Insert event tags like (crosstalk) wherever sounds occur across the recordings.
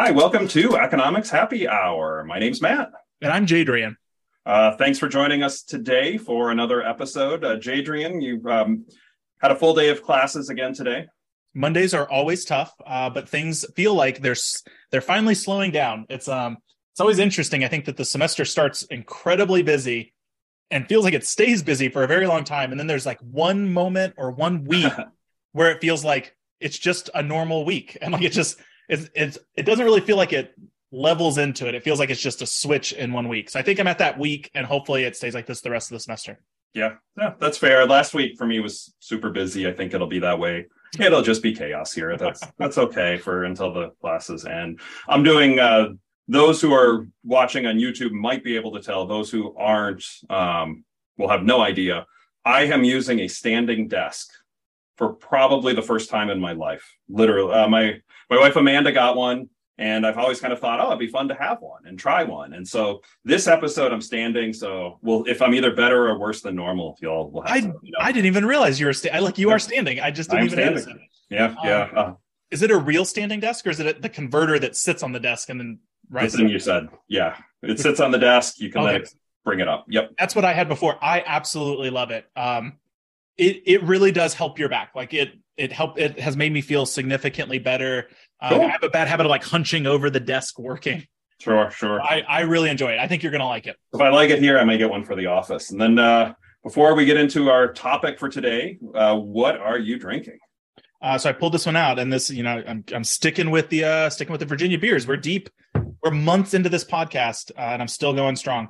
Hi, welcome to Economics Happy Hour. My name's Matt. And I'm Jadrian. Uh, thanks for joining us today for another episode. Uh, Jadrian, you've um, had a full day of classes again today. Mondays are always tough, uh, but things feel like they're they're finally slowing down. It's um it's always interesting. I think that the semester starts incredibly busy and feels like it stays busy for a very long time, and then there's like one moment or one week (laughs) where it feels like it's just a normal week, and like it just it's, it's it doesn't really feel like it levels into it. It feels like it's just a switch in one week. So I think I'm at that week, and hopefully it stays like this the rest of the semester. Yeah, yeah, that's fair. Last week for me was super busy. I think it'll be that way it'll just be chaos here. That's (laughs) that's okay for until the classes end. I'm doing uh those who are watching on YouTube might be able to tell. Those who aren't um will have no idea. I am using a standing desk for probably the first time in my life. Literally, uh, my my wife Amanda got one. And I've always kind of thought, oh, it'd be fun to have one and try one. And so this episode, I'm standing. So, well, if I'm either better or worse than normal, y'all will have I, to, you know. I didn't even realize you were sta- like you are standing. I just didn't even standing. notice it. Yeah, um, yeah. Uh, is it a real standing desk or is it the converter that sits on the desk and then rises? The thing you said. Yeah, it sits on the desk. You can okay. it bring it up. Yep. That's what I had before. I absolutely love it. Um, it it really does help your back. Like it it helped it has made me feel significantly better. Cool. I have a bad habit of like hunching over the desk working. Sure, sure. I, I really enjoy it. I think you're gonna like it. If I like it here, I may get one for the office. And then uh, before we get into our topic for today, uh, what are you drinking? Uh, so I pulled this one out, and this, you know, I'm I'm sticking with the uh, sticking with the Virginia beers. We're deep, we're months into this podcast, uh, and I'm still going strong.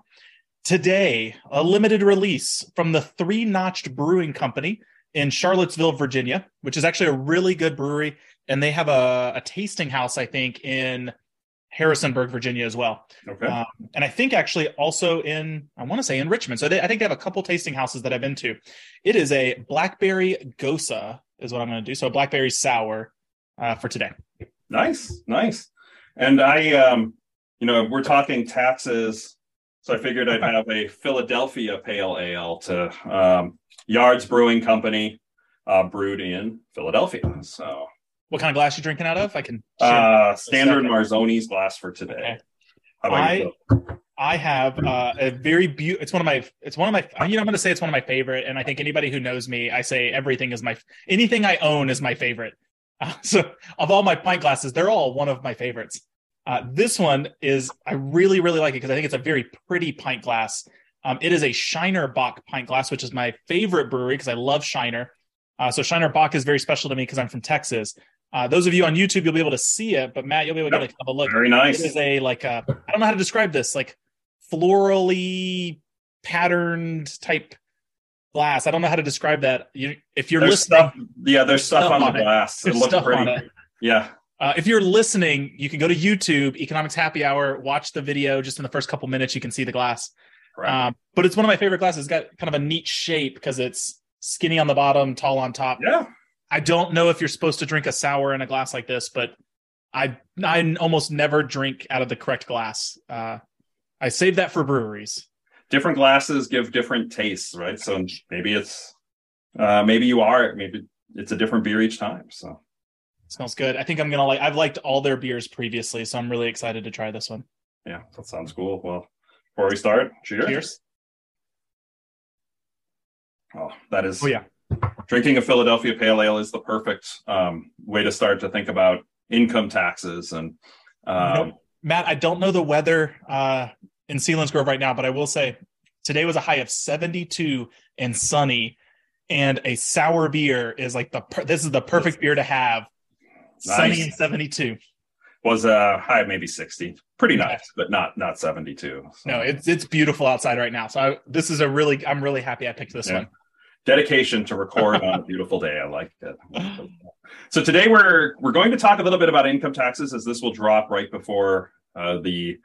Today, a limited release from the Three Notch'd Brewing Company in Charlottesville, Virginia, which is actually a really good brewery. And they have a, a tasting house, I think, in Harrisonburg, Virginia, as well. Okay. Um, and I think actually also in, I want to say in Richmond. So they, I think they have a couple tasting houses that I've been to. It is a blackberry gose, is what I'm going to do. So blackberry sour uh, for today. Nice, nice. And I, um, you know, we're talking taxes. So I figured I'd have a Philadelphia Pale Ale to um, Yards Brewing Company, uh, brewed in Philadelphia. So, what kind of glass you drinking out of? I can. Uh, standard Marzoni's glass for today. Okay. I I have uh, a very beautiful. It's one of my. It's one of my. You know, I'm going to say it's one of my favorite, and I think anybody who knows me, I say everything is my. Anything I own is my favorite. Uh, (laughs) so, of all my pint glasses, they're all one of my favorites. Uh, this one is I really really like it because I think it's a very pretty pint glass. Um, it is a Shiner Bock pint glass, which is my favorite brewery because I love Shiner. Uh, so Shiner Bock is very special to me because I'm from Texas. Uh, those of you on YouTube, you'll be able to see it, but Matt, you'll be able to yep. get a look. Very nice. It is a like a, I don't know how to describe this, like florally patterned type glass. I don't know how to describe that. You, if you're there's listening, stuff, yeah, there's stuff, stuff on, on, the glass. It, it looks pretty. It. Yeah. Uh, if you're listening, you can go to YouTube, Economics Happy Hour, watch the video. Just in the first couple minutes, you can see the glass. Um, but it's one of my favorite glasses. It's got kind of a neat shape because it's skinny on the bottom, tall on top. Yeah. I don't know if you're supposed to drink a sour in a glass like this, but I I almost never drink out of the correct glass. Uh, I save that for breweries. Different glasses give different tastes, right? So maybe it's uh, maybe you are maybe it's a different beer each time. So smells good. I think I'm gonna like. I've liked all their beers previously, so I'm really excited to try this one. Yeah, that sounds cool. Well, before we start, cheers. Cheers. Oh, that is. Oh yeah. Drinking a Philadelphia Pale Ale is the perfect um, way to start to think about income taxes and. Um, Matt, I don't know the weather uh, in Selinsgrove right now, but I will say today was a high of 72 and sunny, and a sour beer is like the per- this is the perfect beer to have. Nice. Sunny and 72 was a high maybe 60 pretty nice but not not 72 so. no it's it's beautiful outside right now so I, this is a really i'm really happy i picked this yeah. one dedication to record on a beautiful day i like it so today we're we're going to talk a little bit about income taxes as this will drop right before uh, the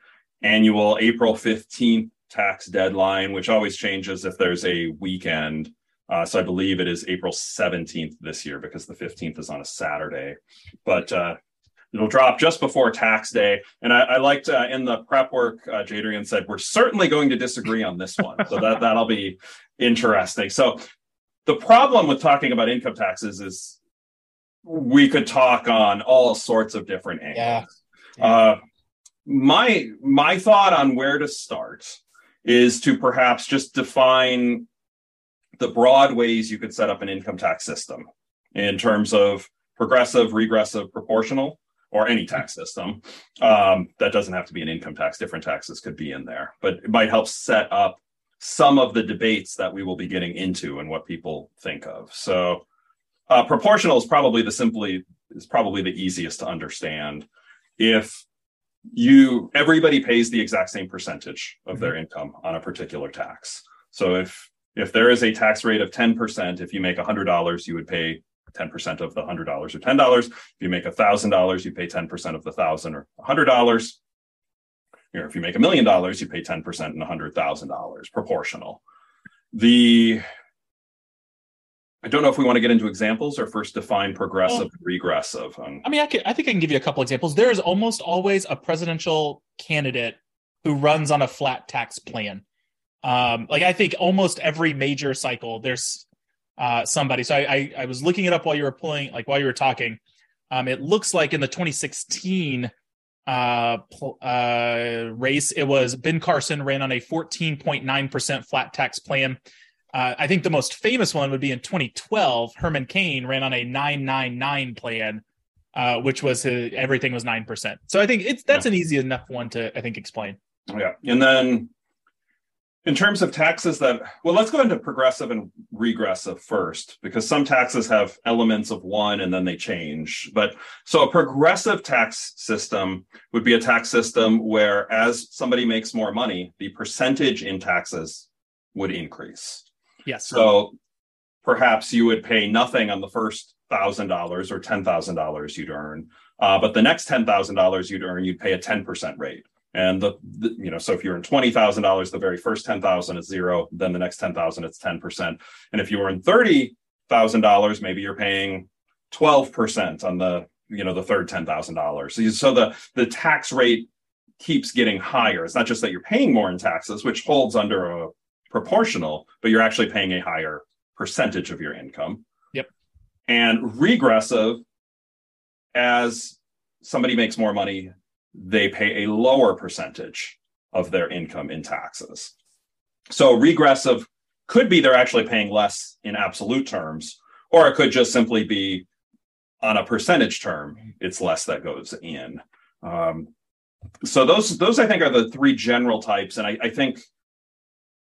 annual april 15th tax deadline which always changes if there's a weekend uh, so I believe it is April 17th this year because the 15th is on a Saturday. But uh, It'll drop just before tax day. And I, I liked uh, in the prep work, uh, Jadrian said, we're certainly going to disagree on this one. So that, that'll be interesting. So the problem with talking about income taxes is we could talk on all sorts of different angles. Yeah. Uh, my my thought on where to start is to perhaps just define the broad ways you could set up an income tax system in terms of progressive, regressive, proportional, or any tax system. Um, that doesn't have to be an income tax. Different taxes could be in there, but it might help set up some of the debates that we will be getting into and what people think of. So, uh, proportional is probably the simply is probably the easiest to understand. If you everybody pays the exact same percentage of their income on a particular tax. So if if there is a tax rate of 10%, if you make $100, you would pay 10% of the $100 or $10. If you make $1,000, you pay 10% of the 1000 or $100. Or if you make a million dollars, you pay 10% and $100,000 proportional. The I don't know if we want to get into examples or first define progressive regressive. Um, I mean, I, I think I can give you a couple examples. There is almost always a presidential candidate who runs on a flat tax plan. Um, like I think almost every major cycle, there's uh, somebody. So I, I, I was looking it up while you were pulling, like while you were talking. Um, it looks like in the 2016 uh, uh, race, it was Ben Carson ran on a 14.9% flat tax plan. Uh, I think the most famous one would be in 2012. Herman Cain ran on a 999 plan, uh, which was his, everything was nine percent. So I think it's that's yeah. an easy enough one to I think explain. Yeah, and then in terms of taxes that well, let's go into progressive and regressive first because some taxes have elements of one and then they change. But so a progressive tax system would be a tax system where as somebody makes more money, the percentage in taxes would increase. Yes. So perhaps you would pay nothing on the first thousand dollars or ten thousand dollars you'd earn, uh, but the next ten thousand dollars you'd earn, you'd pay a ten percent rate. And the, the, you know, so if you earn twenty thousand dollars, the very first ten thousand is zero. Then the next ten thousand, it's ten percent. And if you earn thirty thousand dollars, maybe you're paying twelve percent on the you know the third ten thousand dollars. So the the tax rate keeps getting higher. It's not just that you're paying more in taxes, which holds under a proportional, but you're actually paying a higher percentage of your income. Yep. And regressive, as somebody makes more money, they pay a lower percentage of their income in taxes. So regressive could be they're actually paying less in absolute terms, or it could just simply be on a percentage term, it's less that goes in. Um, so those those I think are the three general types, and I, I think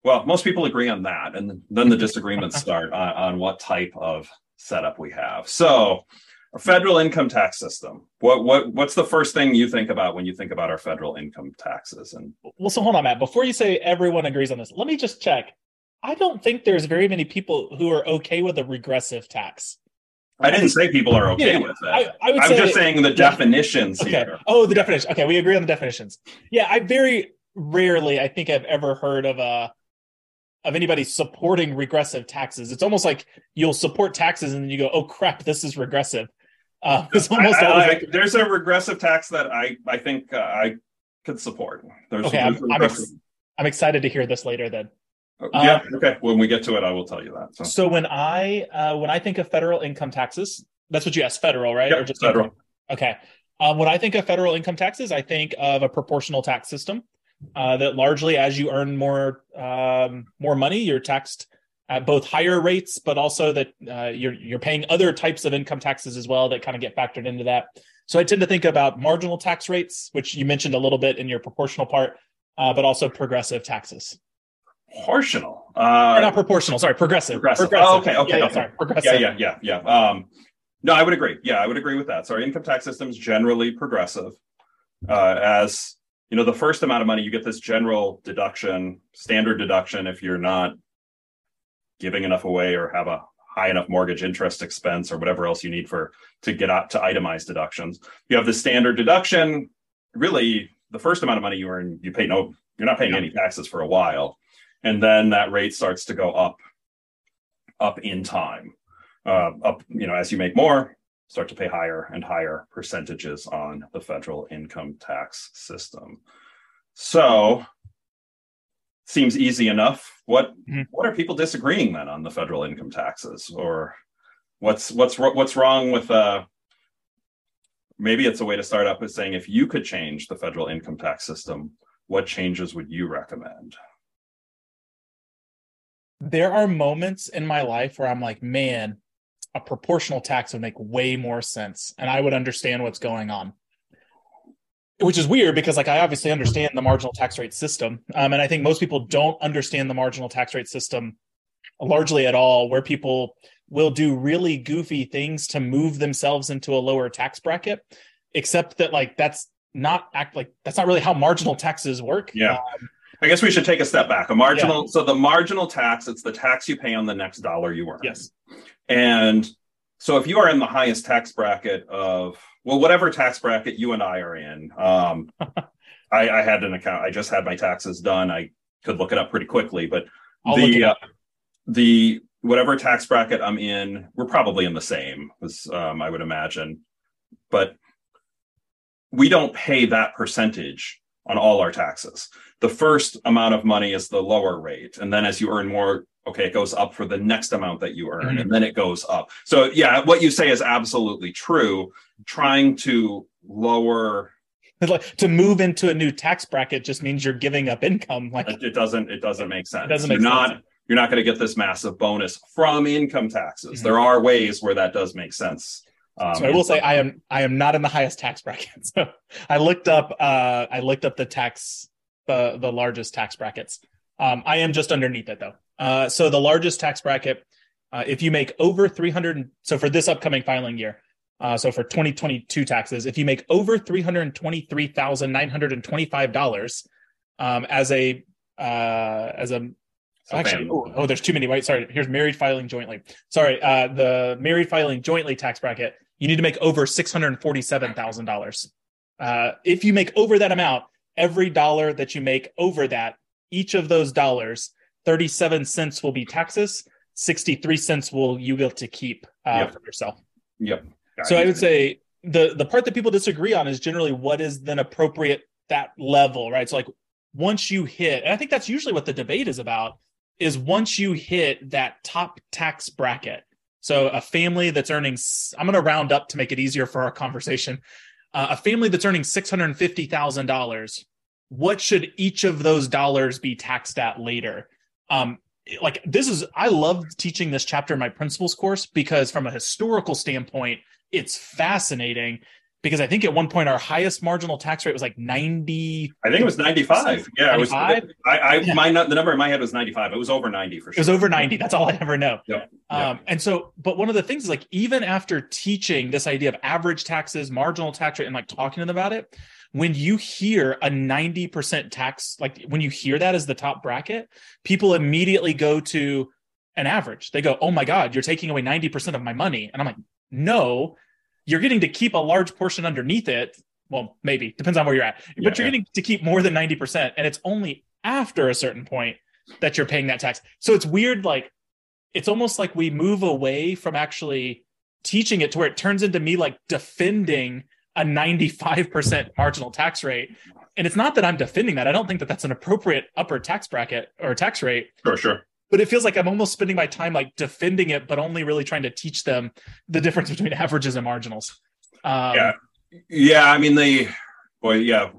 well, most people agree on that, and then the disagreements (laughs) start on, on what type of setup we have. So, our federal income tax system. What what what's the first thing you think about when you think about our federal income taxes? And well, so hold on, Matt. Before you say everyone agrees on this, let me just check. I don't think there's very many people who are okay with a regressive tax. I didn't say people are okay yeah, with it. I, I am just saying the definitions okay. here. Oh, the definition. Okay, we agree on the definitions. Yeah, I very rarely, I think I've ever heard of a of anybody supporting regressive taxes. It's almost like you'll support taxes and then you go, "Oh crap, this is regressive." Uh, (laughs) it's almost I, I, there's a regressive tax that I I think uh, I could support. There's, okay, there's I'm, I'm, ex- I'm, excited to hear this later. Then. Uh, yeah. Okay. When we get to it, I will tell you that. So, so when I uh, when I think of federal income taxes, that's what you asked, federal, right? Yep, or just federal? Income? Okay. Um, when I think of federal income taxes, I think of a proportional tax system uh, that largely as you earn more um, more money, you're taxed at both higher rates, but also that uh, you're you're paying other types of income taxes as well that kind of get factored into that. So I tend to think about marginal tax rates, which you mentioned a little bit in your proportional part, uh, but also progressive taxes. Proportional, uh, not proportional. Sorry, progressive. Progressive. progressive. Oh, okay, okay, yeah, okay. sorry, progressive. Yeah, yeah, yeah, yeah. Um, no, I would agree. Yeah, I would agree with that. So our income tax system is generally progressive, uh, as you know the first amount of money you get this general deduction standard deduction if you're not giving enough away or have a high enough mortgage interest expense or whatever else you need for to get out to itemize deductions. You have the standard deduction. Really the first amount of money you earn you pay no you're not paying any taxes for a while. And then that rate starts to go up up in time. Uh, up you know as you make more start to pay higher and higher percentages on the federal income tax system. So seems easy enough. What mm-hmm. what are people disagreeing then on the federal income taxes, or what's what's what's wrong with uh maybe it's a way to start up with saying if you could change the federal income tax system, what changes would you recommend? There are moments in my life where I'm like, man, a proportional tax would make way more sense and I would understand what's going on. Which is weird because, like, I obviously understand the marginal tax rate system. Um, and I think most people don't understand the marginal tax rate system largely at all, where people will do really goofy things to move themselves into a lower tax bracket, except that, like, that's not act like that's not really how marginal taxes work. Yeah. Um, I guess we should take a step back. A marginal, yeah. so the marginal tax, it's the tax you pay on the next dollar you earn. Yes. And so if you are in the highest tax bracket of, well, whatever tax bracket you and I are in, um, (laughs) I, I, had an account, I just had my taxes done. I could look it up pretty quickly, but I'll the, uh, the, whatever tax bracket I'm in, we're probably in the same, as um, I would imagine. But we don't pay that percentage on all our taxes. The first amount of money is the lower rate. And then as you earn more okay it goes up for the next amount that you earn mm-hmm. and then it goes up so yeah what you say is absolutely true trying to lower (laughs) like to move into a new tax bracket just means you're giving up income like it doesn't it doesn't make sense it doesn't make you're sense. not you're not going to get this massive bonus from income taxes mm-hmm. there are ways where that does make sense um, so I will say I am I am not in the highest tax bracket. (laughs) So I looked up uh, I looked up the tax the the largest tax brackets. Um, I am just underneath it though. Uh, so the largest tax bracket, uh, if you make over 300, so for this upcoming filing year, uh, so for 2022 taxes, if you make over $323,925 um, as a, uh, as a, actually, oh, oh, there's too many. Wait, sorry. Here's married filing jointly. Sorry. Uh, the married filing jointly tax bracket, you need to make over $647,000. Uh, if you make over that amount, every dollar that you make over that, each of those dollars 37 cents will be taxes 63 cents will you get to keep uh, yep. for yourself yep Got so you. i would say the the part that people disagree on is generally what is then appropriate that level right so like once you hit and i think that's usually what the debate is about is once you hit that top tax bracket so a family that's earning i'm going to round up to make it easier for our conversation. Uh, a family that's earning $650000 what should each of those dollars be taxed at later? Um, like this is I love teaching this chapter in my principles course because from a historical standpoint, it's fascinating because I think at one point our highest marginal tax rate was like 90 I think it was 95. Yeah, 95? it was I, I yeah. my the number in my head was 95. It was over 90 for sure. It was over 90. That's all I ever know. Yep. Um, and so but one of the things is like even after teaching this idea of average taxes, marginal tax rate and like talking to them about it, when you hear a 90% tax, like when you hear that as the top bracket, people immediately go to an average. They go, oh my God, you're taking away 90% of my money. And I'm like, no, you're getting to keep a large portion underneath it. Well, maybe depends on where you're at, yeah, but you're yeah. getting to keep more than 90%. And it's only after a certain point that you're paying that tax. So it's weird. Like, it's almost like we move away from actually teaching it to where it turns into me like defending a 95% marginal tax rate. And it's not that I'm defending that. I don't think that that's an appropriate upper tax bracket or tax rate. Sure, sure. But it feels like I'm almost spending my time like defending it, but only really trying to teach them the difference between averages and marginals. Um, yeah. Yeah. I mean, the, boy, yeah,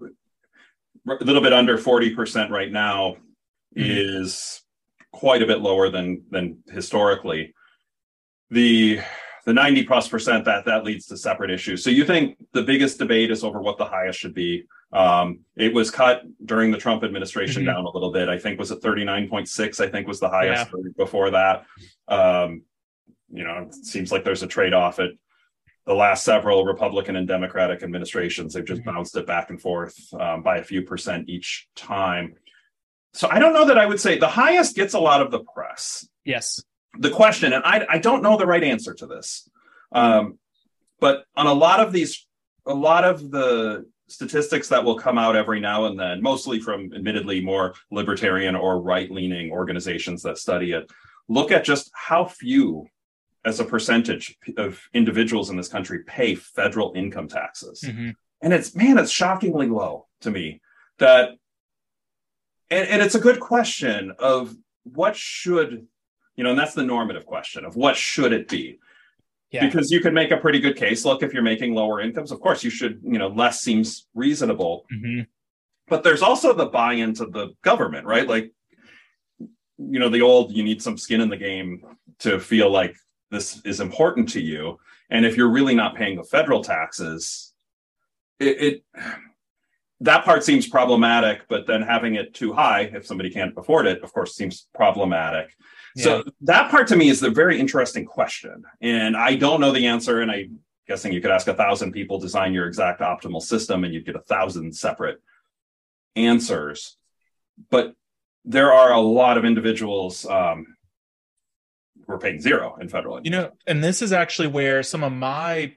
a little bit under 40% right now mm-hmm. is quite a bit lower than, than historically. The, the 90 plus percent that that leads to separate issues. So you think the biggest debate is over what the highest should be. Um, it was cut during the Trump administration mm-hmm. down a little bit. I think was it 39.6, I think was the highest yeah. before that. Um, you know, it seems like there's a trade-off at the last several Republican and Democratic administrations. They've just mm-hmm. bounced it back and forth um, by a few percent each time. So I don't know that I would say the highest gets a lot of the press. Yes the question, and I, I don't know the right answer to this, um, but on a lot of these, a lot of the statistics that will come out every now and then, mostly from admittedly more libertarian or right leaning organizations that study it, look at just how few as a percentage of individuals in this country pay federal income taxes. Mm-hmm. And it's, man, it's shockingly low to me that, and, and it's a good question of what should you know, and that's the normative question of what should it be. Yeah. Because you could make a pretty good case. Look, if you're making lower incomes, of course you should, you know, less seems reasonable. Mhm. But there's also the buy-in to the government, right? Like, you know, the old you need some skin in the game to feel like this is important to you. And if you're really not paying the federal taxes, it, it that part seems problematic, but then having it too high, if somebody can't afford it, of course, seems problematic. So that part to me is the very interesting question. And I don't know the answer. And I'm guessing you could ask a thousand people, design your exact optimal system, and you'd get a thousand separate answers. But there are a lot of individuals um, who are paying zero in federal. You know, and this is actually where some of my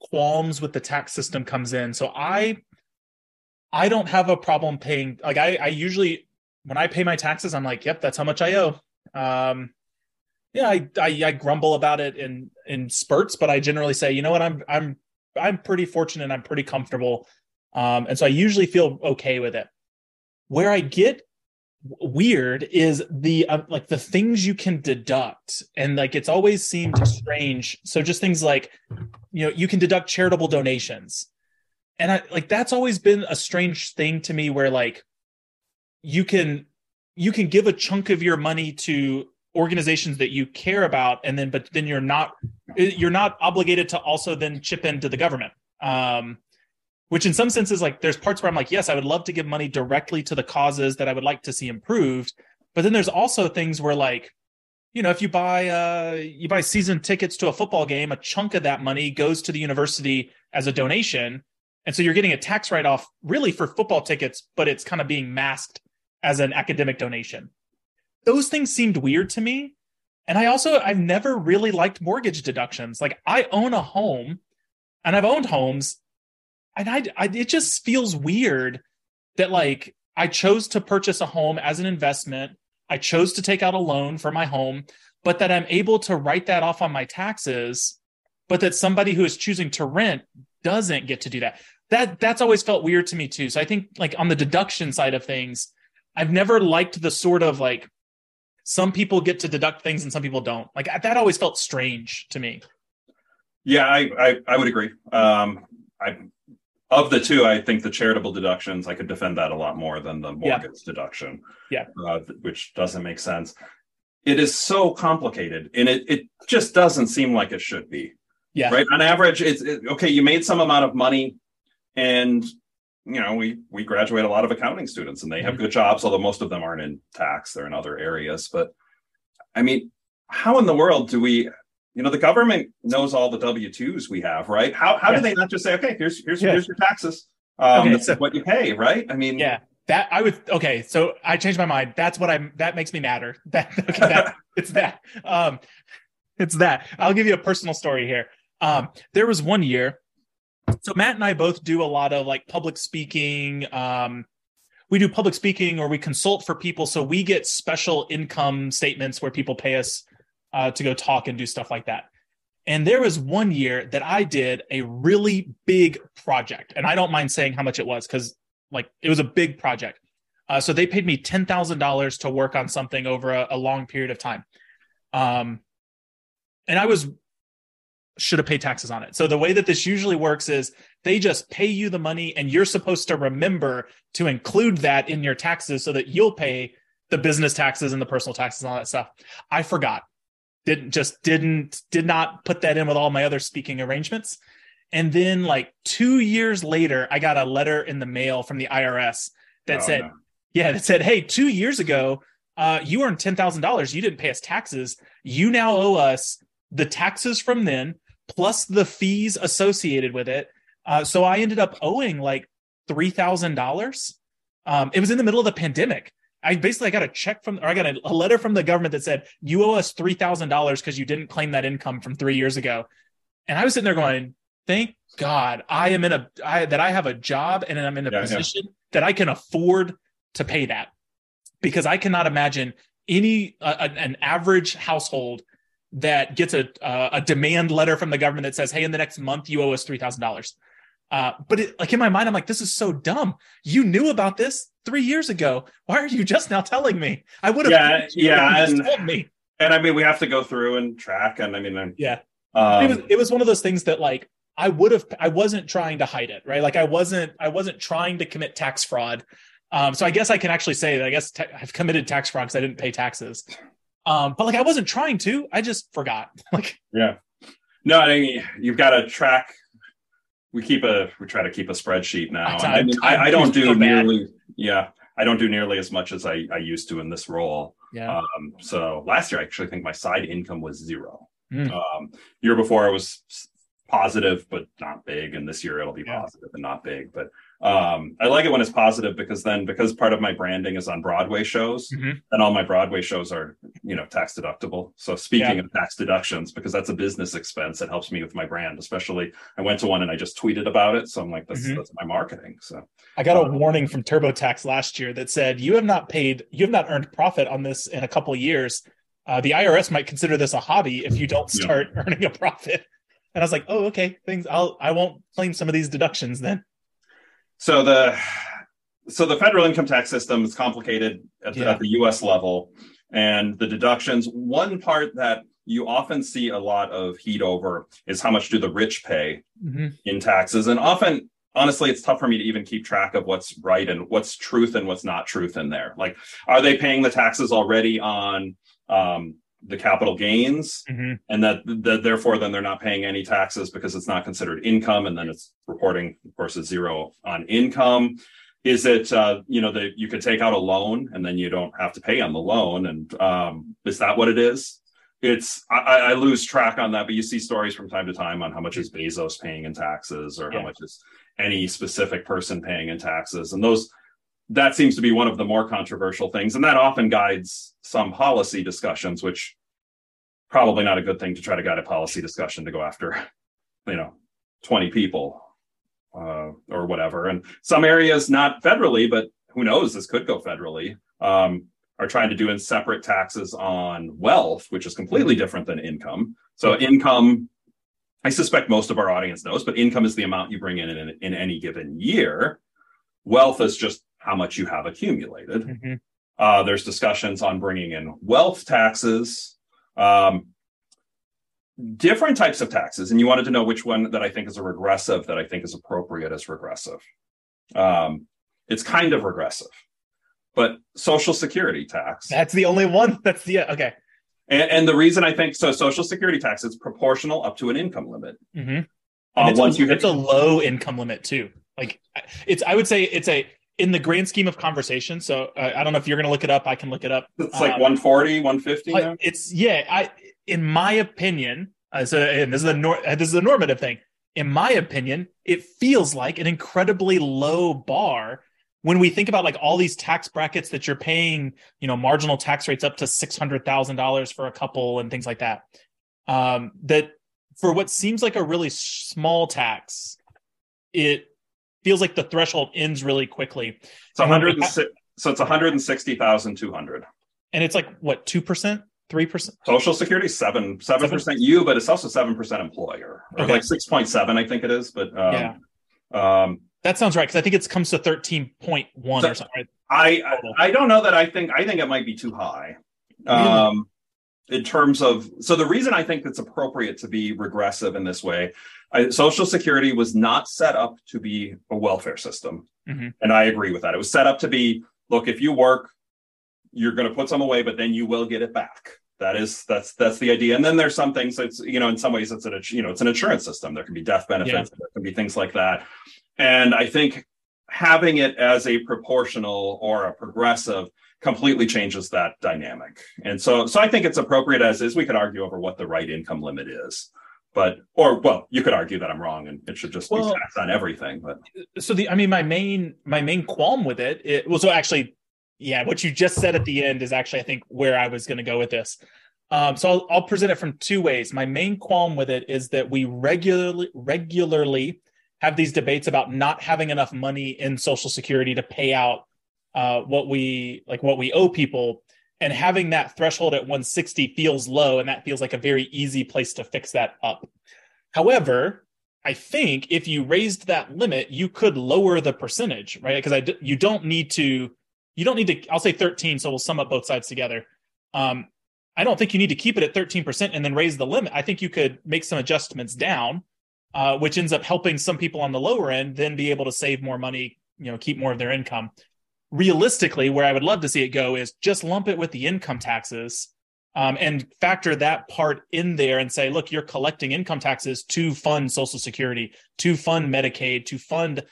qualms with the tax system comes in. So I I don't have a problem paying like I I usually when I pay my taxes, I'm like, yep, that's how much I owe. Um yeah, I, I I grumble about it in in spurts, but I generally say, you know what, I'm I'm I'm pretty fortunate, I'm pretty comfortable. Um, and so I usually feel okay with it. Where I get weird is the uh, like the things you can deduct and like it's always seemed strange so just things like you know you can deduct charitable donations and i like that's always been a strange thing to me where like you can you can give a chunk of your money to organizations that you care about and then but then you're not you're not obligated to also then chip into the government. Um which in some senses like there's parts where i'm like yes i would love to give money directly to the causes that i would like to see improved. But then there's also things where like you know if you buy uh you buy season tickets to a football game a chunk of that money goes to the university as a donation. And so you're getting a tax write-off really for football tickets but it's kind of being masked as an academic donation those things seemed weird to me and i also i've never really liked mortgage deductions like i own a home and i've owned homes and I, I it just feels weird that like I chose to purchase a home as an investment. I chose to take out a loan for my home, but that I'm able to write that off on my taxes, but that somebody who is choosing to rent doesn't get to do that. That that's always felt weird to me too. So I think like on the deduction side of things, I've never liked the sort of like some people get to deduct things and some people don't. Like that always felt strange to me. Yeah, I I, I would agree. Um, I of the two, I think the charitable deductions, I could defend that a lot more than the mortgage Yeah. deduction. Yeah. Uh, which doesn't make sense. It is so complicated and it, it just doesn't seem like it should be. Yeah. Right. On average, it's it, okay. You made some amount of money and you know, we we graduate a lot of accounting students and they have Mhm. good jobs, although most of them aren't in tax, they're in other areas. But I mean, how in the world do we you know the government knows all the w2s we have right how, how Yes. do they not just say okay here's here's Yeah. here's your taxes um Okay, so- what you pay right i mean Yeah, that I would. Okay, so I changed my mind. That's what I'm. That makes me madder. (laughs) That okay, that, (laughs) it's that. Um, it's that. I'll give you a personal story here. Um, there was one year. So Matt and I both do a lot of like public speaking. Um, we do public speaking or we consult for people, so we get special income statements where people pay us uh, to go talk and do stuff like that. And there was one year that I did a really big project, and I don't mind saying how much it was because like it was a big project. Uh, so they paid me ten thousand dollars to work on something over a, a long period of time, um, and I was should have paid taxes on it. So the way that this usually works is they just pay you the money, and you're supposed to remember to include that in your taxes so that you'll pay the business taxes and the personal taxes and all that stuff. I forgot, didn't just didn't did not put that in with all my other speaking arrangements. And then, like two years later, I got a letter in the mail from the IRS that Oh, said, no. "Yeah, that said, hey, two years ago, uh, you earned ten thousand dollars. You didn't pay us taxes. You now owe us the taxes from then plus the fees associated with it. Uh, so I ended up owing like three thousand dollars. Um, it was in the middle of the pandemic. I basically I got a check from, or I got a, a letter from the government that said you owe us three thousand dollars because you didn't claim that income from three years ago. And I was sitting there going, "Thank God I am in a I, that I have a job and I'm in a Yeah, yeah. position that I can afford to pay that." Because I cannot imagine any uh, an average household that gets a uh, a demand letter from the government that says, "Hey, in the next month you owe us three thousand dollars." Uh, but it, like in my mind, I'm like, "This is so dumb. You knew about this three years ago. Why are you just now telling me? I would have Yeah, paid you if yeah, and- told me." and i mean we have to go through and track and i mean I'm- Yeah, Um, it was it was one of those things that like I would have I wasn't trying to hide it, right? Like I wasn't I wasn't trying to commit tax fraud. Um, so I guess I can actually say that I guess te- I've committed tax fraud because I didn't pay taxes. Um, but like I wasn't trying to, I just forgot. (laughs) like yeah, no, I mean, you've got to track. We keep a we try to keep a spreadsheet now. I- I, I- I, don't do so nearly yeah I don't do nearly as much as I, I used to in this role. yeah, Um, so last year, I actually think my side income was zero. Mm. Um, year before, it was positive, but not big. And this year, it'll be Yeah. positive and not big. But um, I like it when it's positive because then, because part of my branding is on Broadway shows, Mhm. and all my Broadway shows are, you know, tax deductible. So speaking Yeah. of tax deductions, because that's a business expense, it helps me with my brand. Especially, I went to one and I just tweeted about it, so I'm like, that's, Mhm. that's my marketing. So I got a warning from TurboTax last year that said you have not paid, you have not earned profit on this in a couple of years. Uh, the IRS might consider this a hobby if you don't Yeah. start (laughs) earning a profit. And I was like, oh, okay, things. I'll I won't claim some of these deductions then. So the so the federal income tax system is complicated at, the- Yeah. at the U.S. level, and the deductions. One part that you often see a lot of heat over is how much do the rich pay in taxes, and often. Honestly, it's tough for me to even keep track of what's right and what's truth and what's not truth in there. Like, are they paying the taxes already on um, the capital gains? Mhm. and that, that therefore then they're not paying any taxes because it's not considered income and then it's reporting of course is zero on income is it uh, you know that you could take out a loan and then you don't have to pay on the loan? And um, is that what it is? It's I, I lose track on that but you see stories from time to time on how much is bezos paying in taxes or Yeah. how much is any specific person paying in taxes. And those that seems to be one of the more controversial things. And that often guides some policy discussions which probably not a good thing to try to guide a policy discussion to go after you know 20 people uh, or whatever. And some areas not federally but who knows this could go federally um, are trying to do in separate taxes on wealth which is completely different than income. So income i suspect most of our audience knows but income is the amount you bring in in, in any given year. Wealth is just how much you have accumulated. Mhm. uh, there's discussions on bringing in wealth taxes, um, different types of taxes, and you wanted to know which one that I think is a regressive that I think is appropriate as regressive. Um, it's kind of regressive, but Social Security tax, That's the only one. That's the okay. and, and the reason I think so, Social Security tax is proportional up to an income limit. Mhm. Uh, it's, once a, you hit it's a low income limit too. Like it's, I would say it's a in the grand scheme of conversation. So uh, I don't know if you're going to look it up. I can look it up. it's like um, 140, 150 now. it's yeah. I in my opinion, uh, so and this is a nor- this is a normative thing. In my opinion, it feels like an incredibly low bar when we think about like all these tax brackets that you're paying. You know, marginal tax rates up to six hundred thousand dollars for a couple and things like that. Um, that for what seems like a really small tax, it feels like the threshold ends really quickly, It's 100, so it's 160,200. and it's like what two percent, three percent. Social Security seven seven percent you, but it's also seven percent employer, or Okay. like six point seven, I think it is. But um, Yeah. um, That sounds right because I think it comes to thirteen point one So- or something. Right? I, I I don't know that I think I think it might be too high. Um, in terms of so the reason I think it's appropriate to be regressive in this way, I, Social Security was not set up to be a welfare system, Mhm. and I agree with that. It was set up to be look if you work, you're going to put some away, but then you will get it back. That is that's that's the idea. And then there's some things that's you know in some ways it's an you know it's an insurance system. There can be death benefits, there can be things like that. And I think having it as a proportional or a progressive completely changes that dynamic. And so so I think it's appropriate as is. We could argue over what the right income limit is. But or well, you could argue that I'm wrong and it should just Well- be taxed on everything. But So the I mean my main my main qualm with it, it well so actually yeah what you just said at the end is actually I think where I was going to go with this. Um, so I'll, I'll present it from two ways. My main qualm with it is that we regularly regularly have these debates about not having enough money in Social Security to pay out uh, what we like what we owe people, and having that threshold at 160 feels low, and that feels like a very easy place to fix that up. However, I think if you raised that limit, you could lower the percentage, right? Because I d- you don't need to you don't need to. I'll say 13, so we'll sum up both sides together. Um, I don't think you need to keep it at 13% and then raise the limit. I think you could make some adjustments down, uh, which ends up helping some people on the lower end then be able to save more money, you know, keep more of their income. Realistically, where I would love to see it go is just lump it with the income taxes um, and factor that part in there and say, look, you're collecting income taxes to fund Social Security, to fund Medicaid, to fund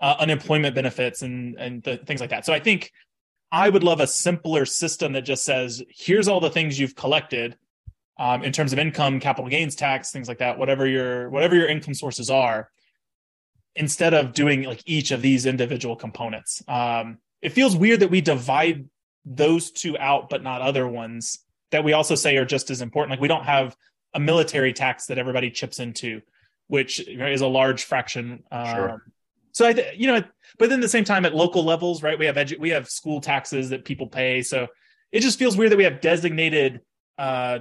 uh, unemployment benefits, and and the, things like that. So I think I would love a simpler system that just says, here's all the things you've collected um, in terms of income, capital gains tax, things like that, whatever your whatever your income sources are, instead of doing like each of these individual components. Um, it feels weird that we divide those two out, but not other ones that we also say are just as important. Like we don't have a military tax that everybody chips into, which is a large fraction. Um, sure. So I, th- you know, but then at the same time at local levels, right? We have edu- we have school taxes that people pay. So it just feels weird that we have designated uh,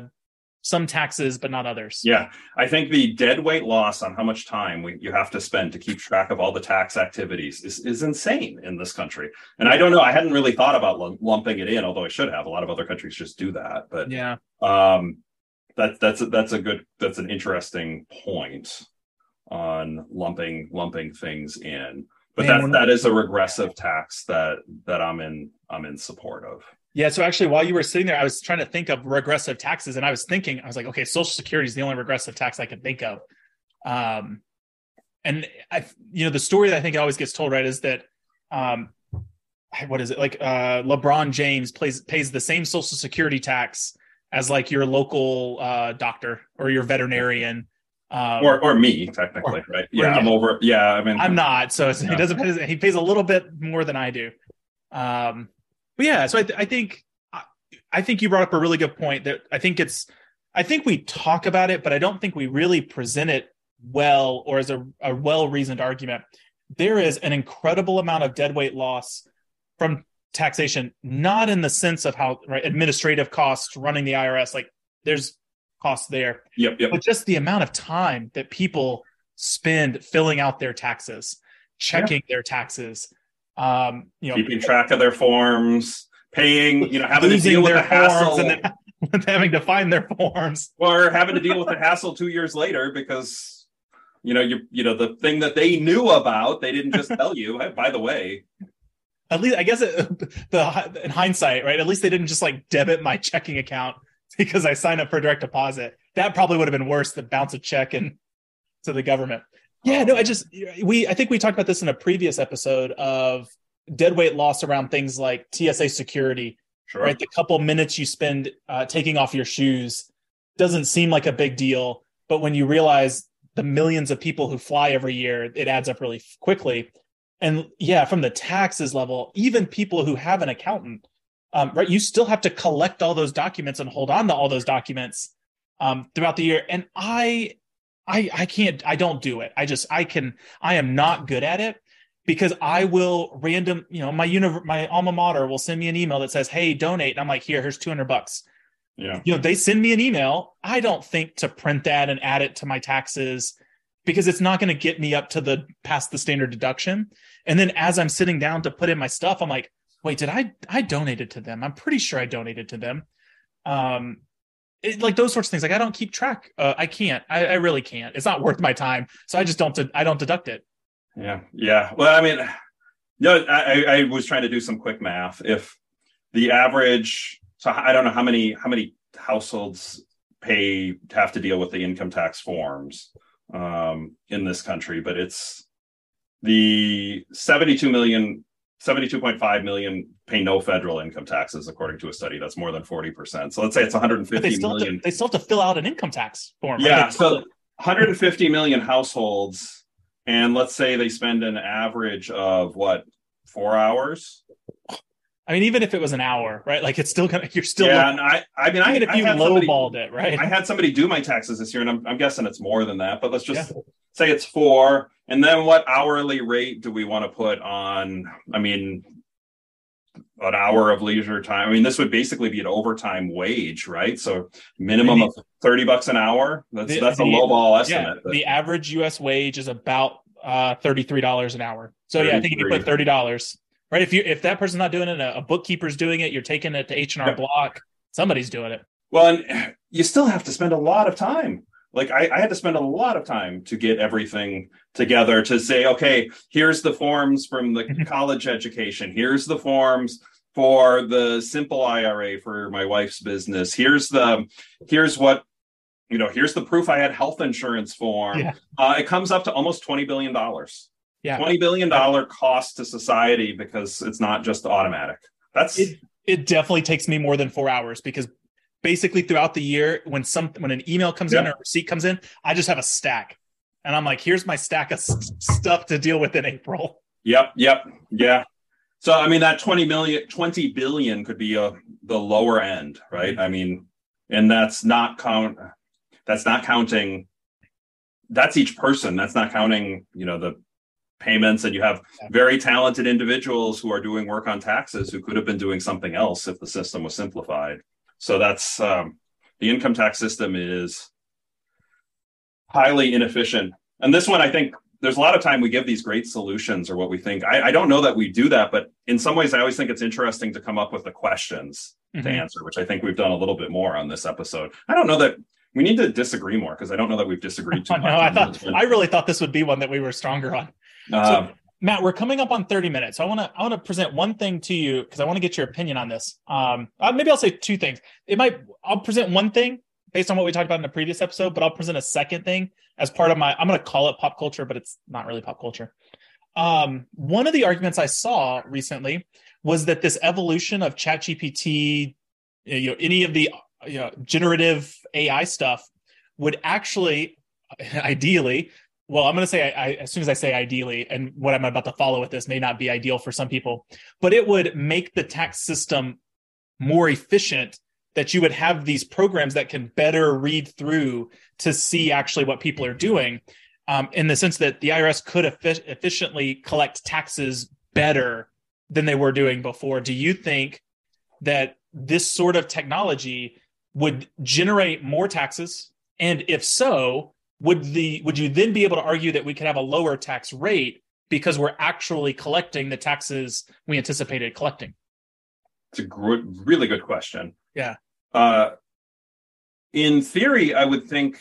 some taxes but not others. Yeah, I think the dead weight loss on how much time we, you have to spend to keep track of all the tax activities is, is insane in this country. And I don't know, I hadn't really thought about lumping it in, although I should have. A lot of other countries just do that. But yeah, um, that, that's a, that's a good that's an interesting point on lumping lumping things in. But Man, that that is a regressive tax that that I'm in I'm in support of. Yeah. So actually, while you were sitting there, I was trying to think of regressive taxes, and I was thinking, I was like, okay, Social Security is the only regressive tax I can think of. Um, and I, you know, the story that I think always gets told, right, is that, um, what is it like? Uh, LeBron James plays pays the same Social Security tax as like your local uh, doctor or your veterinarian um, or or me technically, or, right? Yeah, I'm over. Yeah, I mean, I'm not. So he doesn't. Pay, he pays a little bit more than I do. Um, but yeah, so I, th- I think I think you brought up a really good point. That I think it's. I think we talk about it, but I don't think we really present it well or as a, a well reasoned argument. There is an incredible amount of deadweight loss from taxation, not in the sense of how right administrative costs running the IRS. Like there's costs there. Yep, yep. But just the amount of time that people spend filling out their taxes, checking their taxes, um, you know, keeping track of their forms, paying, you know, having to deal with the hassle. And then (laughs) having to find their forms. Or having to deal with the hassle two years later because you know, you you know, the thing that they knew about, they didn't just tell you. Hey, by the way, at least I guess it, (laughs) the in hindsight, right? At least they didn't just like debit my checking account (laughs) because I signed up for direct deposit. That probably would have been worse than bounce a check and (laughs) to the government. Yeah, no, I just we I think we talked about this in a previous episode of dead weight loss around things like TSA security. Sure. Right, the couple minutes you spend uh, taking off your shoes doesn't seem like a big deal, but when you realize the millions of people who fly every year, it adds up really quickly. And yeah, from the taxes level, even people who have an accountant um, right? You still have to collect all those documents and hold on to all those documents um, throughout the year. And I, I, I can't, I don't do it. I just, I can, I am not good at it because I will random, you know, my univ- my alma mater will send me an email that says, "Hey, donate." And I'm like, "Here, here's 200 bucks." Yeah. You know, they send me an email. I don't think to print that and add it to my taxes because it's not going to get me up to the past the standard deduction. And then as I'm sitting down to put in my stuff, I'm like, wait, did I I donated to them? I'm pretty sure I donated to them. Um, it, like those sorts of things. Like I don't keep track. Uh, I can't. I, I, really can't. It's not (laughs) worth my time. So I just don't. I don't deduct it. Yeah. Yeah. Well, I mean, no. I, I was trying to do some quick math. If the average, so I don't know how many how many households pay have to deal with the income tax forms um, in this country, but it's the 72 million 72.5 million pay no federal income taxes according to a study that's more than 40% so let's say it's 150 they still million. To, they still have to fill out an income tax form yeah right? so 150 million households and let's say they spend an average of what four hours I mean, even if it was an hour, right? Like it's still gonna, you're still. Yeah, and I, I mean, even I, if you lowballed it, right? I had somebody do my taxes this year, and I'm, I'm guessing it's more than that. But let's just yeah. say it's four, and then what hourly rate do we want to put on? I mean, an hour of leisure time. I mean, this would basically be an overtime wage, right? So minimum of thirty bucks an hour. That's the, that's the, a lowball estimate. Yeah, the average U.S. wage is about uh, thirty three dollars an hour. So yeah, I think if you put thirty dollars right? If you if that person's not doing it, a, bookkeeper's doing it. You're taking it to H and R Block. Somebody's doing it. Well, and you still have to spend a lot of time. Like I, I had to spend a lot of time to get everything together to say, okay, here's the forms from the (laughs) college education. Here's the forms for the simple IRA for my wife's business. Here's the here's what you know. Here's the proof I had health insurance form. Yeah. Uh, it comes up to almost twenty billion dollars. Yeah. twenty billion dollar cost to society because it's not just automatic. That's It- it definitely takes me more than four hours because basically throughout the year when some when an email comes in or a receipt comes in i just have a stack and i'm like here's my stack of s- stuff to deal with in april Yep, yep, yeah. So I mean that 20 million 20 billion could be a the lower end, right? I mean, and that's not count that's not counting that's each person. That's not counting, you know, the payments and you have very talented individuals who are doing work on taxes who could have been doing something else if the system was simplified. So that's um the income tax system is highly inefficient. And this one I think there's a lot of time we give these great solutions or what we think. I, I don't know that we do that, but in some ways, I always think it's interesting to come up with the questions to Mhm. answer, which I think we've done a little bit more on this episode. I don't know that we need to disagree more because I don't know that we've disagreed too (laughs) I much. know. I thought. I really thought this would be one that we were stronger on. Um, Matt, we're coming up on 30 minutes. So I want to I want to present one thing to you because I want to get your opinion on this. Um, uh, maybe I'll say two things. It might I'll present one thing based on what we talked about in the previous episode, but I'll present a second thing as part of my I'm going to call it pop culture, but it's not really pop culture. Um, one of the arguments I saw recently was that this evolution of ChatGPT, you know, any of the you know, generative AI stuff would actually, (laughs) ideally, well, I'm going to say I, I, as soon as I say ideally, and what I'm about to follow with this may not be ideal for some people, but it would make the tax system more efficient. That you would have these programs that can better read through to see actually what people are doing, um, in the sense that the IRS could effi- efficiently collect taxes better than they were doing before. Do you think that this sort of technology would generate more taxes? And if so, would the would you then be able to argue that we could have a lower tax rate because we're actually collecting the taxes we anticipated collecting? It's a gr- really good question. Yeah. Uh, in theory, I would think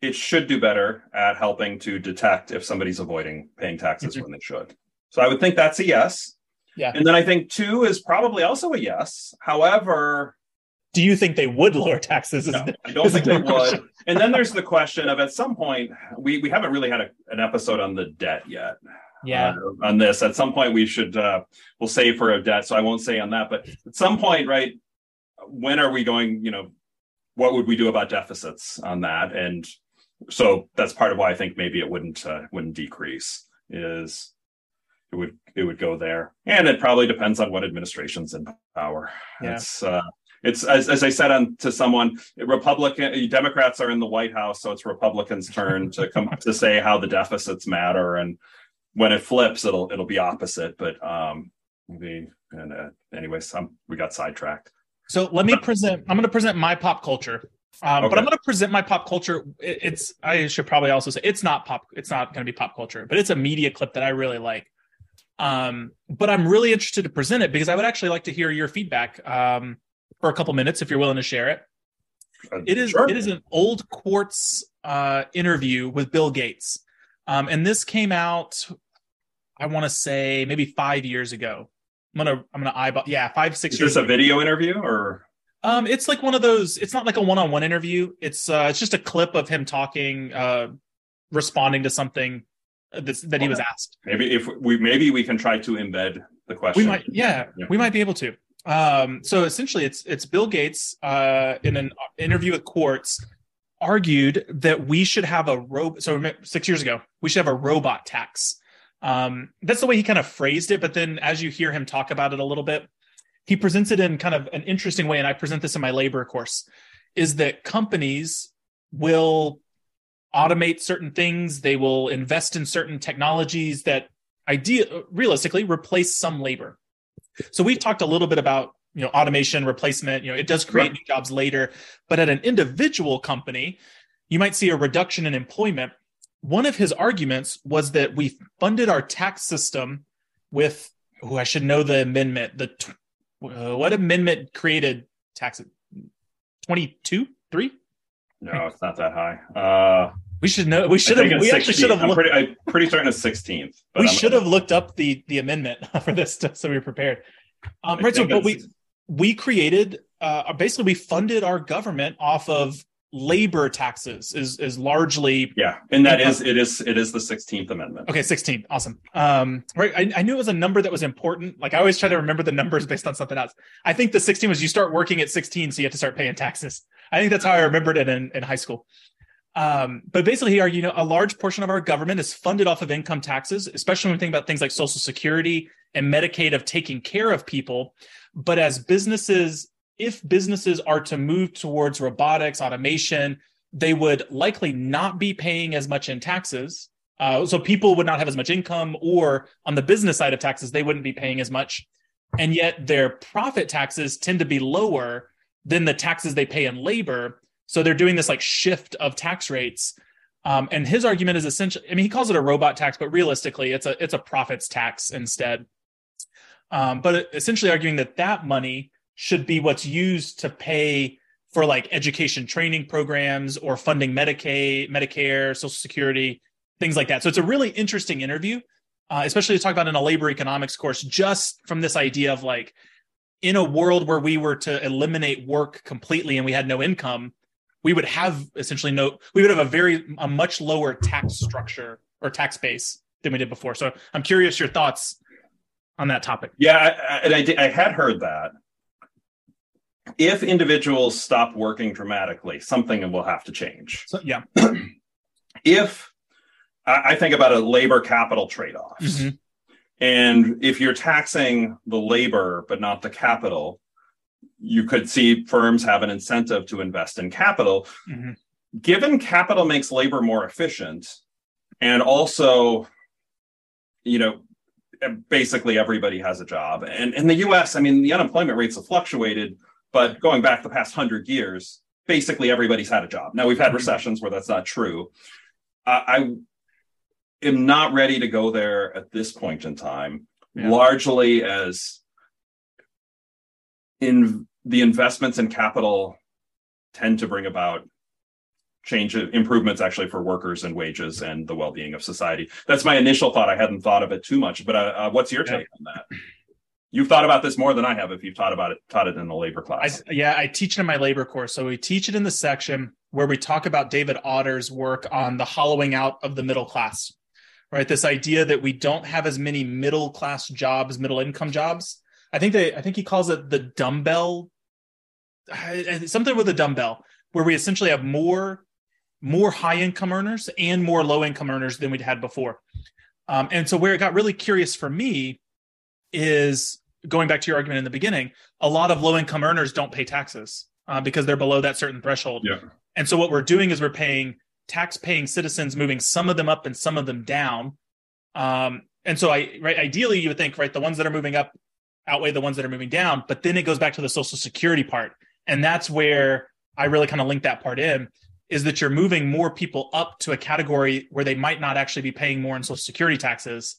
it should do better at helping to detect if somebody's avoiding paying taxes Mhm. when they should. So I would think that's a yes. Yeah. And then I think two is probably also a yes. However, Do you think they would lower taxes? No, (laughs) I don't think they would. And then there's the question of at some point, we, we haven't really had a, an episode on the debt yet. Yeah. uh, on this. At some point, we should uh, we'll save for a debt. So I won't say on that, but at some point, right? When are we going? You know, what would we do about deficits on that? And so that's part of why I think maybe it wouldn't uh, wouldn't decrease. Is it would it would go there, and it probably depends on what administration's in power. Yeah. It's uh, it's as, as I said on to someone, Republican Democrats are in the White House, so it's Republicans' turn to come to say how the deficits matter, and when it flips, it'll it'll be opposite. But um, the and uh, anyways, we got sidetracked. So let me present. I'm going to present my pop culture, um, Okay. but I'm going to present my pop culture. It- it's. I should probably also say it's not pop. It's not going to be pop culture, but it's a media clip that I really like. Um, but I'm really interested to present it because I would actually like to hear your feedback um, for a couple minutes if you're willing to share it. Uh, It is sure. it is an old quartz uh, interview with Bill Gates, um, and this came out. I want to say maybe five years ago. I'm gonna I'm gonna eyeball yeah five six Is years this a video interview or um, it's like one of those. It's not like a one-on-one interview. It's uh, it's just a clip of him talking, uh, responding to something that's, that he was asked. maybe if we maybe we can try to embed the question? We might, yeah, Yeah. we might be able to. Um, so essentially, it's it's Bill Gates uh, in an interview with Quartz argued that we should have a robot. So six years ago, we should have a robot tax. Um, that's the way he kind of phrased it. But then, as you hear him talk about it a little bit, he presents it in kind of an interesting way. And I present this in my labor course: is that companies will automate certain things, they will invest in certain technologies that idea realistically replace some labor. So we've talked a little bit about you know automation replacement you know it does create Right. new jobs later but at an individual company you might see a reduction in employment one of his arguments was that we funded our tax system with oh i should know the amendment the uh, what amendment created tax 22, three. No, it's not that high. Uh, we should know. We should have. We actually should have. I'm pretty, I'm pretty certain it's 16th. We should have looked up the the amendment (laughs) for this to, so we were prepared. Um, right. So, but we we created uh, basically we funded our government off of labor taxes is is largely yeah and that is it is it is the 16th amendment okay 16th awesome um right I, I, knew it was a number that was important like i always try to remember the numbers based on something else i think the 16 was you start working at 16 so you have to start paying taxes i think that's how i remembered it in, in high school um, but basically here you know a large portion of our government is funded off of income taxes especially when we think about things like social security and medicaid of taking care of people but as businesses if businesses are to move towards robotics, automation, they would likely not be paying as much in taxes. Uh, so people would not have as much income, or on the business side of taxes, they wouldn't be paying as much. And yet their profit taxes tend to be lower than the taxes they pay in labor. So they're doing this like shift of tax rates. Um, and his argument is essentially, I mean, he calls it a robot tax, but realistically, it's a it's a profits tax instead. Um, but essentially arguing that that money should be what's used to pay for like education training programs or funding Medicaid, Medicare, Social Security, things like that. So it's a really interesting interview, uh, especially to talk about in a labor economics course, just from this idea of like in a world where we were to eliminate work completely and we had no income, we would have essentially no, we would have a very, a much lower tax structure or tax base than we did before. So I'm curious your thoughts on that topic. Yeah, I, and I, did, I had heard that if individuals stop working dramatically, something will have to change. So, yeah. (clears throat) if I think about a labor capital trade off, mm-hmm. and if you're taxing the labor but not the capital, you could see firms have an incentive to invest in capital. Mm-hmm. Given capital makes labor more efficient, and also, you know, basically everybody has a job. And in the US, I mean, the unemployment rates have fluctuated but going back the past hundred years, basically everybody's had a job. Now we've had mm-hmm. recessions where that's not true. Uh, I am not ready to go there at this point in time, yeah. largely as in the investments in capital tend to bring about change improvements actually for workers and wages and the well-being of society that's my initial thought i hadn't thought of it too much but uh, uh, what's your take yeah. on that You've thought about this more than I have if you've taught about it, taught it in the labor class. I, yeah, I teach it in my labor course. So we teach it in the section where we talk about David Autor's work on the hollowing out of the middle class, right? This idea that we don't have as many middle class jobs, middle income jobs. I think they, I think he calls it the dumbbell, something with a dumbbell, where we essentially have more, more high income earners and more low income earners than we'd had before. Um, and so where it got really curious for me is going back to your argument in the beginning, a lot of low income earners don't pay taxes uh, because they're below that certain threshold. Yeah. And so what we're doing is we're paying tax paying citizens, moving some of them up and some of them down. Um, and so I right ideally you would think right the ones that are moving up outweigh the ones that are moving down, but then it goes back to the social security part. And that's where I really kind of link that part in is that you're moving more people up to a category where they might not actually be paying more in social security taxes,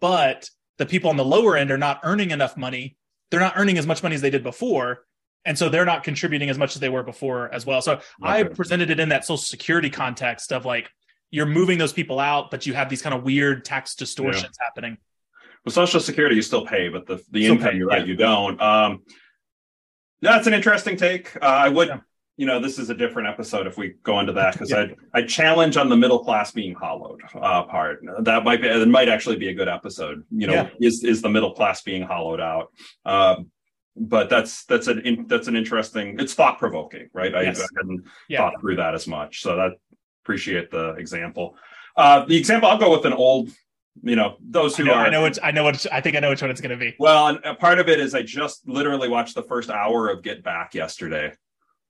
but the people on the lower end are not earning enough money. They're not earning as much money as they did before. And so they're not contributing as much as they were before as well. So okay. I presented it in that social security context of like, you're moving those people out, but you have these kind of weird tax distortions yeah. happening. Well, social security you still pay, but the, the income, pay, you're right, yeah. you don't. Um, that's an interesting take. Uh, I would yeah you know, this is a different episode if we go into that because yeah. I I challenge on the middle class being hollowed uh, part. That might be it might actually be a good episode. You know, yeah. is is the middle class being hollowed out? Um, but that's that's an that's an interesting. It's thought provoking, right? Yes. I, I, hadn't thought through that as much. So that appreciate the example. Uh, the example I'll go with an old you know those who I know, are i know what i know what i think i know which one it's going to be well and part of it is i just literally watched the first hour of get back yesterday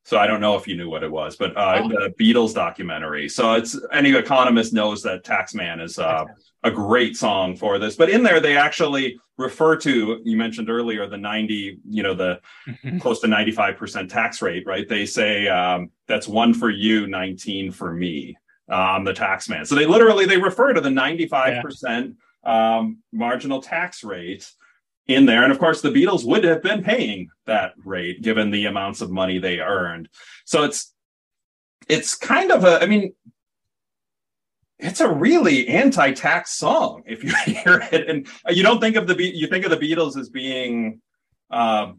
so I don't know if you knew what it was, but uh, oh. the Beatles documentary. So it's any economist knows that Taxman is uh, a great song for this. But in there, they actually refer to you mentioned earlier the 90, you know, the mm-hmm. close to 95% tax rate, right? They say um, that's one for you, 19 for me. Um, the tax man. So they literally they refer to the 95% yeah. um, marginal tax rate in there. And of course, the Beatles would have been paying that rate given the amounts of money they earned. So it's it's kind of a, I mean, it's a really anti-tax song if you (laughs) hear it, and you don't think of the you think of the Beatles as being, uh,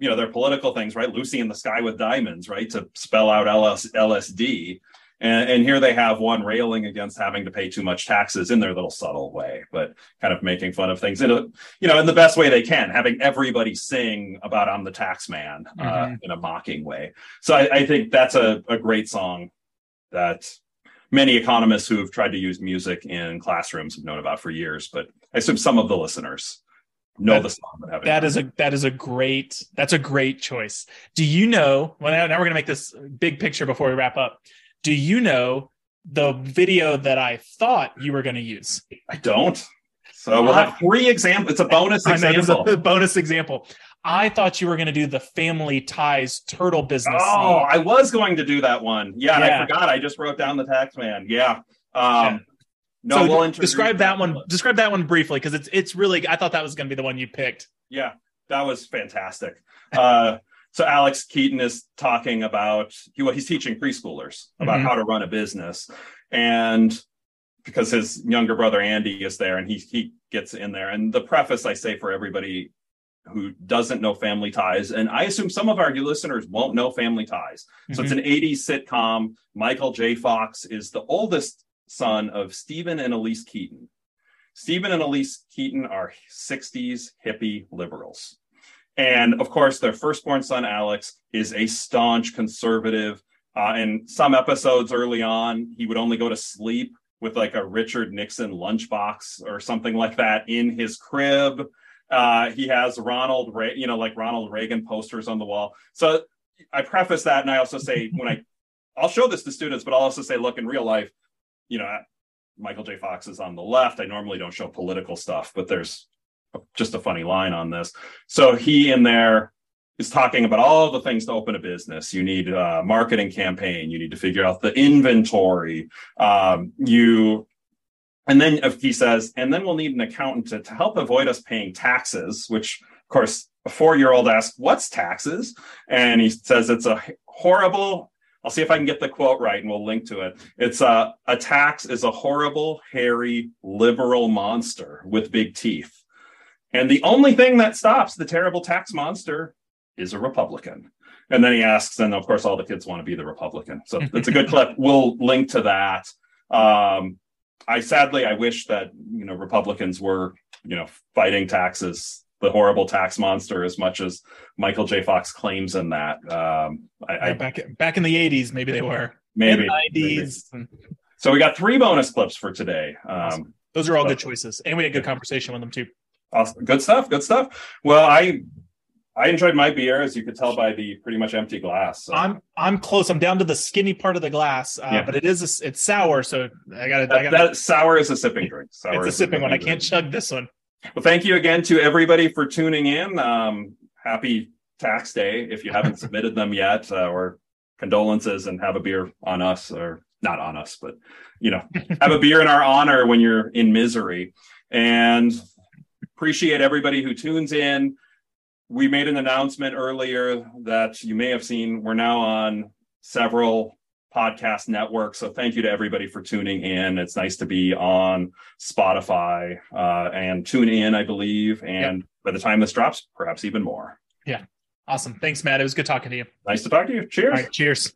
you know, their political things, right? Lucy in the Sky with Diamonds, right, to spell out LS, LSD. And, and, here they have one railing against having to pay too much taxes in their little subtle way, but kind of making fun of things in a, you know, in the best way they can, having everybody sing about "I'm the tax man" uh, mm-hmm. in a mocking way. So I, I think that's a, a great song that many economists who have tried to use music in classrooms have known about for years. But I assume some of the listeners know that, the song. That is a that is a great that's a great choice. Do you know? Well, now, now we're gonna make this big picture before we wrap up do you know the video that I thought you were going to use? I don't. So we'll have three examples. It's a bonus example. a (laughs) bonus example. I thought you were going to do the family ties turtle business. Oh, I was going to do that one. Yeah, yeah. I forgot. I just wrote down the tax man. Yeah. Um. No, so we'll describe that one. Describe that one briefly because it's it's really. I thought that was going to be the one you picked. Yeah, that was fantastic. Uh, so Alex Keaton is talking about he, well, he's teaching preschoolers about mm-hmm. how to run a business, and because his younger brother Andy is there, and he he gets in there. And the preface I say for everybody who doesn't know Family Ties, and I assume some of our listeners won't know Family Ties. Mm-hmm. So it's mm-hmm. an 80s sitcom. Michael J. Fox is the oldest son of Stephen and Elise Keaton. Stephen and Elise Keaton are 60s hippie liberals. And of course, their firstborn son, Alex, is a staunch conservative. Uh, in some episodes early on, he would only go to sleep with like a Richard Nixon lunchbox or something like that in his crib. Uh, he has Ronald, Re- you know, like Ronald Reagan posters on the wall. So I preface that, and I also say (laughs) when I, I'll show this to students, but I'll also say, look, in real life, you know, Michael J. Fox is on the left. I normally don't show political stuff, but there's just a funny line on this. So he in there is talking about all the things to open a business. You need a marketing campaign. You need to figure out the inventory. Um, you, and then he says, and then we'll need an accountant to, to help avoid us paying taxes, which of course, a four-year-old asks, what's taxes? And he says, it's a horrible, I'll see if I can get the quote right and we'll link to it. It's a, a tax is a horrible, hairy, liberal monster with big teeth. And the only thing that stops the terrible tax monster is a Republican. And then he asks, and of course, all the kids want to be the Republican. So it's a good clip. (laughs) We'll link to that. Um, I sadly, I wish that you know Republicans were you know fighting taxes, the horrible tax monster, as much as Michael J. Fox claims in that. Um, I, yeah, back back in the '80s, maybe they were. Maybe '90s. Maybe. So we got three bonus clips for today. Um, awesome. Those are all good choices, and we had a good conversation with them too. Awesome. Good stuff. Good stuff. Well, I I enjoyed my beer, as you could tell by the pretty much empty glass. So. I'm I'm close. I'm down to the skinny part of the glass, uh, yeah. but it is a, it's sour, so I got to. That sour is a sipping drink. Sour it's a sipping one. I can't chug this one. Well, thank you again to everybody for tuning in. Um, happy tax day if you haven't (laughs) submitted them yet, uh, or condolences and have a beer on us, or not on us, but you know, have a beer in our honor when you're in misery. And appreciate everybody who tunes in. We made an announcement earlier that you may have seen. We're now on several podcast networks. So thank you to everybody for tuning in. It's nice to be on Spotify uh, and tune in, I believe. And yep. by the time this drops, perhaps even more. Yeah. Awesome. Thanks, Matt. It was good talking to you. Nice to talk to you. Cheers. cheers.